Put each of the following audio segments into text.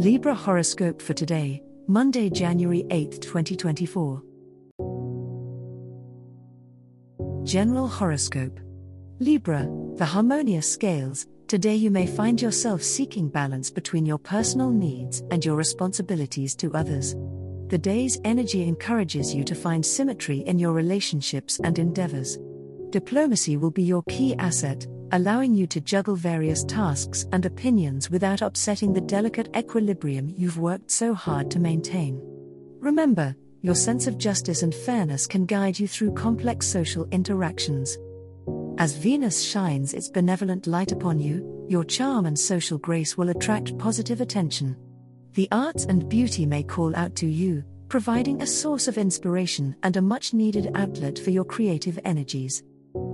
Libra horoscope for today, Monday, January 8, 2024. General horoscope Libra, the harmonious scales. Today you may find yourself seeking balance between your personal needs and your responsibilities to others. The day's energy encourages you to find symmetry in your relationships and endeavors. Diplomacy will be your key asset, allowing you to juggle various tasks and opinions without upsetting the delicate equilibrium you've worked so hard to maintain. Remember, your sense of justice and fairness can guide you through complex social interactions. As Venus shines its benevolent light upon you, your charm and social grace will attract positive attention. The arts and beauty may call out to you, providing a source of inspiration and a much needed outlet for your creative energies.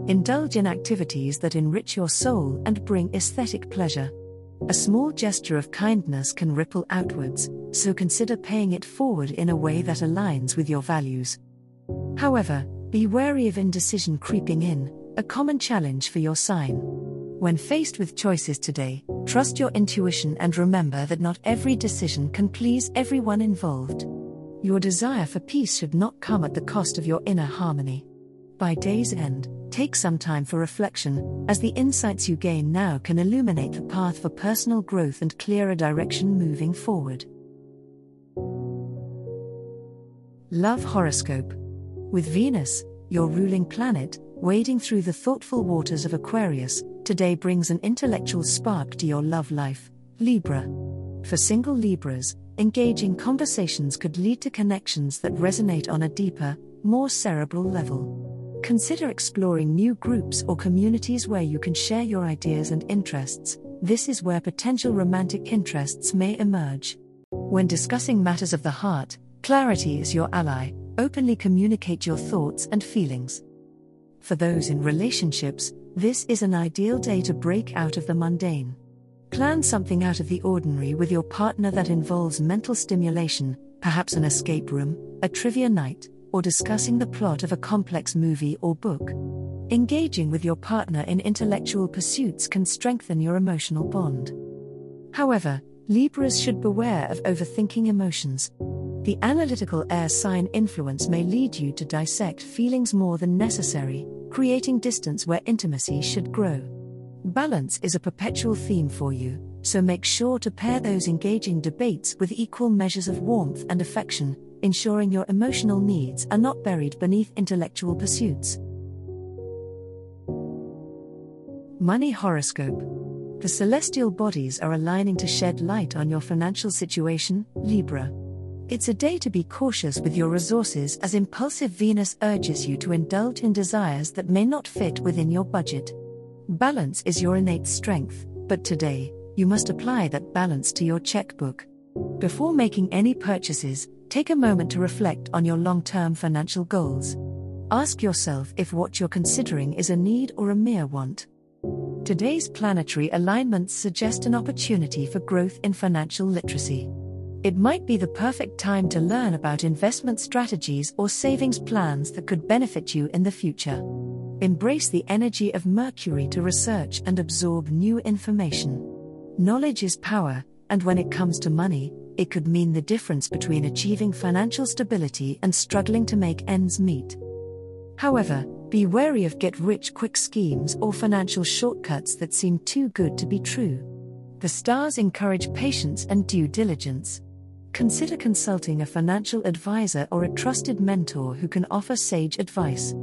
Indulge in activities that enrich your soul and bring aesthetic pleasure. A small gesture of kindness can ripple outwards, so consider paying it forward in a way that aligns with your values. However, be wary of indecision creeping in, a common challenge for your sign. When faced with choices today, trust your intuition and remember that not every decision can please everyone involved. Your desire for peace should not come at the cost of your inner harmony. By day's end, take some time for reflection, as the insights you gain now can illuminate the path for personal growth and clearer direction moving forward. Love Horoscope With Venus, your ruling planet, wading through the thoughtful waters of Aquarius, today brings an intellectual spark to your love life, Libra. For single Libras, engaging conversations could lead to connections that resonate on a deeper, more cerebral level. Consider exploring new groups or communities where you can share your ideas and interests. This is where potential romantic interests may emerge. When discussing matters of the heart, clarity is your ally. Openly communicate your thoughts and feelings. For those in relationships, this is an ideal day to break out of the mundane. Plan something out of the ordinary with your partner that involves mental stimulation, perhaps an escape room, a trivia night, or discussing the plot of a complex movie or book. Engaging with your partner in intellectual pursuits can strengthen your emotional bond. However, Libras should beware of overthinking emotions. The analytical air sign influence may lead you to dissect feelings more than necessary, creating distance where intimacy should grow. Balance is a perpetual theme for you, so make sure to pair those engaging debates with equal measures of warmth and affection, ensuring your emotional needs are not buried beneath intellectual pursuits. Money Horoscope The celestial bodies are aligning to shed light on your financial situation, Libra. It's a day to be cautious with your resources as impulsive Venus urges you to indulge in desires that may not fit within your budget. Balance is your innate strength, but today, you must apply that balance to your checkbook. Before making any purchases, Take a moment to reflect on your long term financial goals. Ask yourself if what you're considering is a need or a mere want. Today's planetary alignments suggest an opportunity for growth in financial literacy. It might be the perfect time to learn about investment strategies or savings plans that could benefit you in the future. Embrace the energy of Mercury to research and absorb new information. Knowledge is power, and when it comes to money, it could mean the difference between achieving financial stability and struggling to make ends meet. However, be wary of get rich quick schemes or financial shortcuts that seem too good to be true. The stars encourage patience and due diligence. Consider consulting a financial advisor or a trusted mentor who can offer sage advice.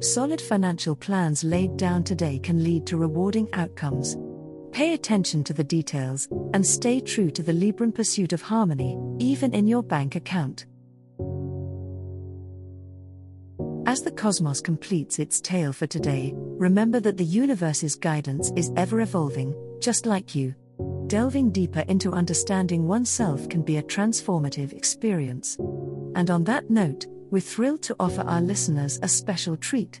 Solid financial plans laid down today can lead to rewarding outcomes. Pay attention to the details, and stay true to the Libran pursuit of harmony, even in your bank account. As the cosmos completes its tale for today, remember that the universe's guidance is ever evolving, just like you. delving deeper into understanding oneself can be a transformative experience. And on that note, we're thrilled to offer our listeners a special treat.